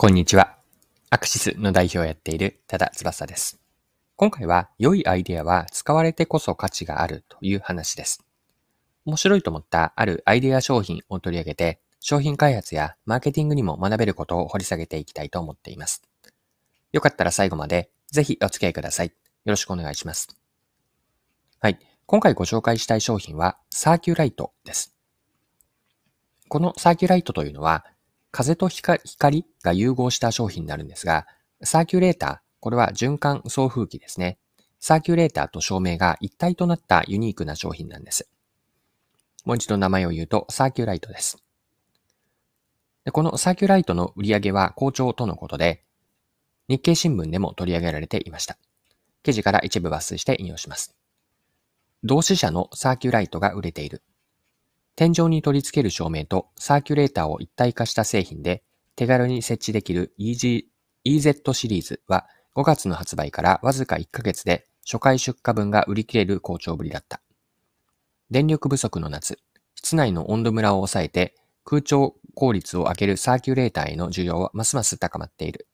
こんにちは。アクシスの代表をやっている多田翼です。今回は良いアイデアは使われてこそ価値があるという話です。面白いと思ったあるアイデア商品を取り上げて、商品開発やマーケティングにも学べることを掘り下げていきたいと思っています。よかったら最後までぜひお付き合いください。よろしくお願いします。はい。今回ご紹介したい商品はサーキュライトです。このサーキュライトというのは風と光が融合した商品になるんですが、サーキュレーター、これは循環送風機ですね。サーキュレーターと照明が一体となったユニークな商品なんです。もう一度名前を言うと、サーキュライトです。でこのサーキュライトの売り上げは好調とのことで、日経新聞でも取り上げられていました。記事から一部抜粋して引用します。同志社のサーキュライトが売れている。天井に取り付ける照明とサーキュレーターを一体化した製品で手軽に設置できる EZ, EZ シリーズは5月の発売からわずか1ヶ月で初回出荷分が売り切れる好調ぶりだった。電力不足の夏、室内の温度ムラを抑えて空調効率を上げるサーキュレーターへの需要はますます高まっている。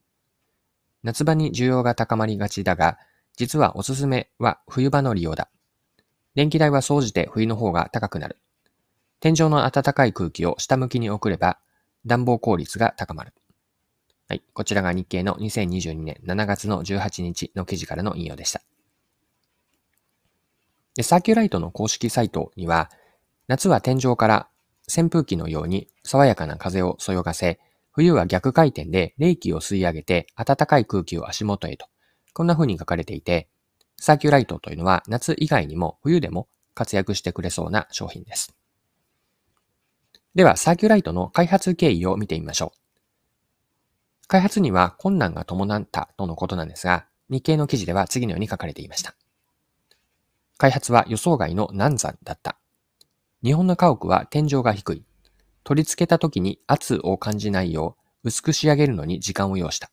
夏場に需要が高まりがちだが、実はおすすめは冬場の利用だ。電気代は総じて冬の方が高くなる。天井の暖かい空気を下向きに送れば暖房効率が高まる。はい。こちらが日経の2022年7月の18日の記事からの引用でした。でサーキュライトの公式サイトには、夏は天井から扇風機のように爽やかな風をそよがせ、冬は逆回転で冷気を吸い上げて暖かい空気を足元へと、こんな風に書かれていて、サーキュライトというのは夏以外にも冬でも活躍してくれそうな商品です。では、サーキュライトの開発経緯を見てみましょう。開発には困難が伴ったとのことなんですが、日経の記事では次のように書かれていました。開発は予想外の難産だった。日本の家屋は天井が低い。取り付けた時に圧を感じないよう薄く仕上げるのに時間を要した。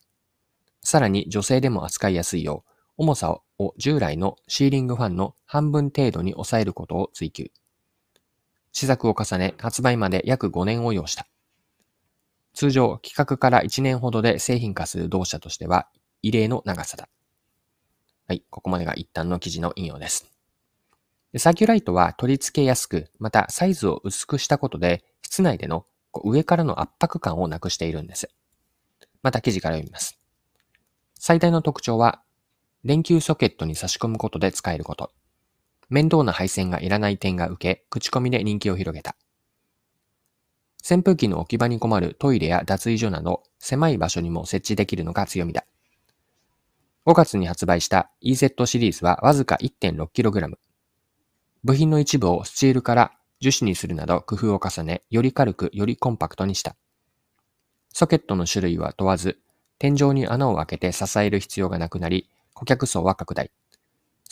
さらに女性でも扱いやすいよう、重さを従来のシーリングファンの半分程度に抑えることを追求。試作を重ね、発売まで約5年を要した。通常、企画から1年ほどで製品化する同社としては異例の長さだ。はい、ここまでが一旦の記事の引用です。サーキュライトは取り付けやすく、またサイズを薄くしたことで、室内での上からの圧迫感をなくしているんです。また記事から読みます。最大の特徴は、電球ソケットに差し込むことで使えること。面倒な配線がいらない点が受け、口コミで人気を広げた。扇風機の置き場に困るトイレや脱衣所など狭い場所にも設置できるのが強みだ。5月に発売した EZ シリーズはわずか 1.6kg。部品の一部をスチールから樹脂にするなど工夫を重ね、より軽く、よりコンパクトにした。ソケットの種類は問わず、天井に穴を開けて支える必要がなくなり、顧客層は拡大。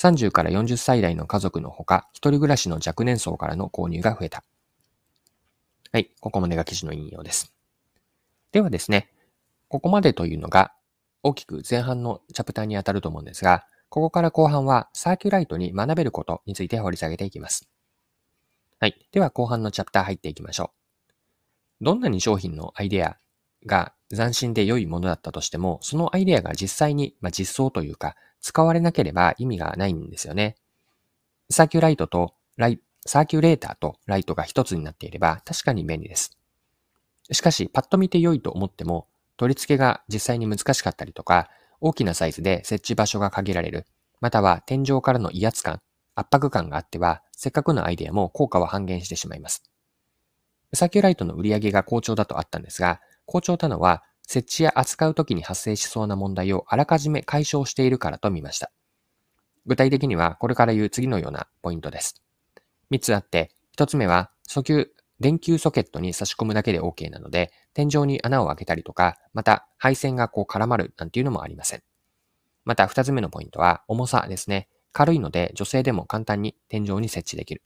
30から40歳代の家族のほか、一人暮らしの若年層からの購入が増えた。はい、ここまでが記事の引用です。ではですね、ここまでというのが大きく前半のチャプターにあたると思うんですが、ここから後半はサーキュライトに学べることについて掘り下げていきます。はい。では後半のチャプター入っていきましょう。どんなに商品のアイデアが斬新で良いものだったとしても、そのアイデアが実際に、まあ、実装というか、使われなければ意味がないんですよね。サーキュライトとライ、サーキュレーターとライトが一つになっていれば確かに便利です。しかし、パッと見て良いと思っても、取り付けが実際に難しかったりとか、大きなサイズで設置場所が限られる、または天井からの威圧感、圧迫感があっては、せっかくのアイデアも効果は半減してしまいます。サーキュライトの売り上げが好調だとあったんですが、好調たのは設置や扱う時に発生しそうな問題をあらかじめ解消しているからと見ました。具体的にはこれから言う次のようなポイントです。3つあって、1つ目は訴求、電球ソケットに差し込むだけで OK なので、天井に穴を開けたりとか、また配線がこう絡まるなんていうのもありません。また2つ目のポイントは重さですね。軽いので女性でも簡単に天井に設置できる。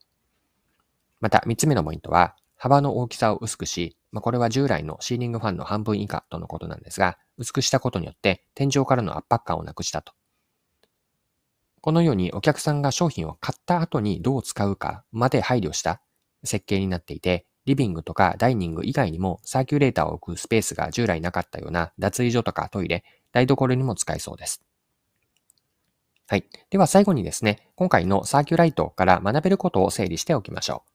また3つ目のポイントは幅の大きさを薄くし、まあ、これは従来のシーリングファンの半分以下とのことなんですが、薄くしたことによって天井からの圧迫感をなくしたと。このようにお客さんが商品を買った後にどう使うかまで配慮した設計になっていて、リビングとかダイニング以外にもサーキュレーターを置くスペースが従来なかったような脱衣所とかトイレ、台所にも使えそうです。はい。では最後にですね、今回のサーキュライトから学べることを整理しておきましょう。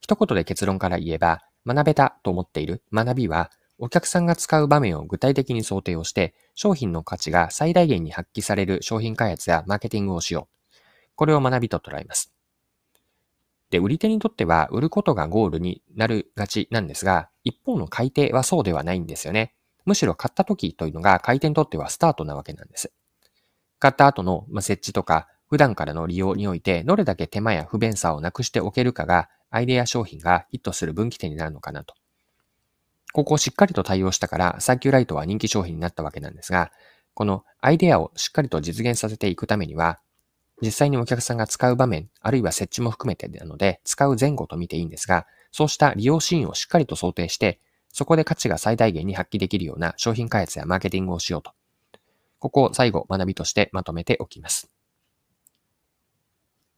一言で結論から言えば、学べたと思っている学びは、お客さんが使う場面を具体的に想定をして、商品の価値が最大限に発揮される商品開発やマーケティングをしよう。これを学びと捉えます。で、売り手にとっては売ることがゴールになるがちなんですが、一方の買い手はそうではないんですよね。むしろ買った時というのが買い手にとってはスタートなわけなんです。買った後の設置とか普段からの利用においてどれだけ手間や不便さをなくしておけるかがアイデア商品がヒットする分岐点になるのかなと。ここをしっかりと対応したからサーキュライトは人気商品になったわけなんですが、このアイデアをしっかりと実現させていくためには、実際にお客さんが使う場面、あるいは設置も含めてなので、使う前後と見ていいんですが、そうした利用シーンをしっかりと想定して、そこで価値が最大限に発揮できるような商品開発やマーケティングをしようとここを最後学びとしてまとめておきます。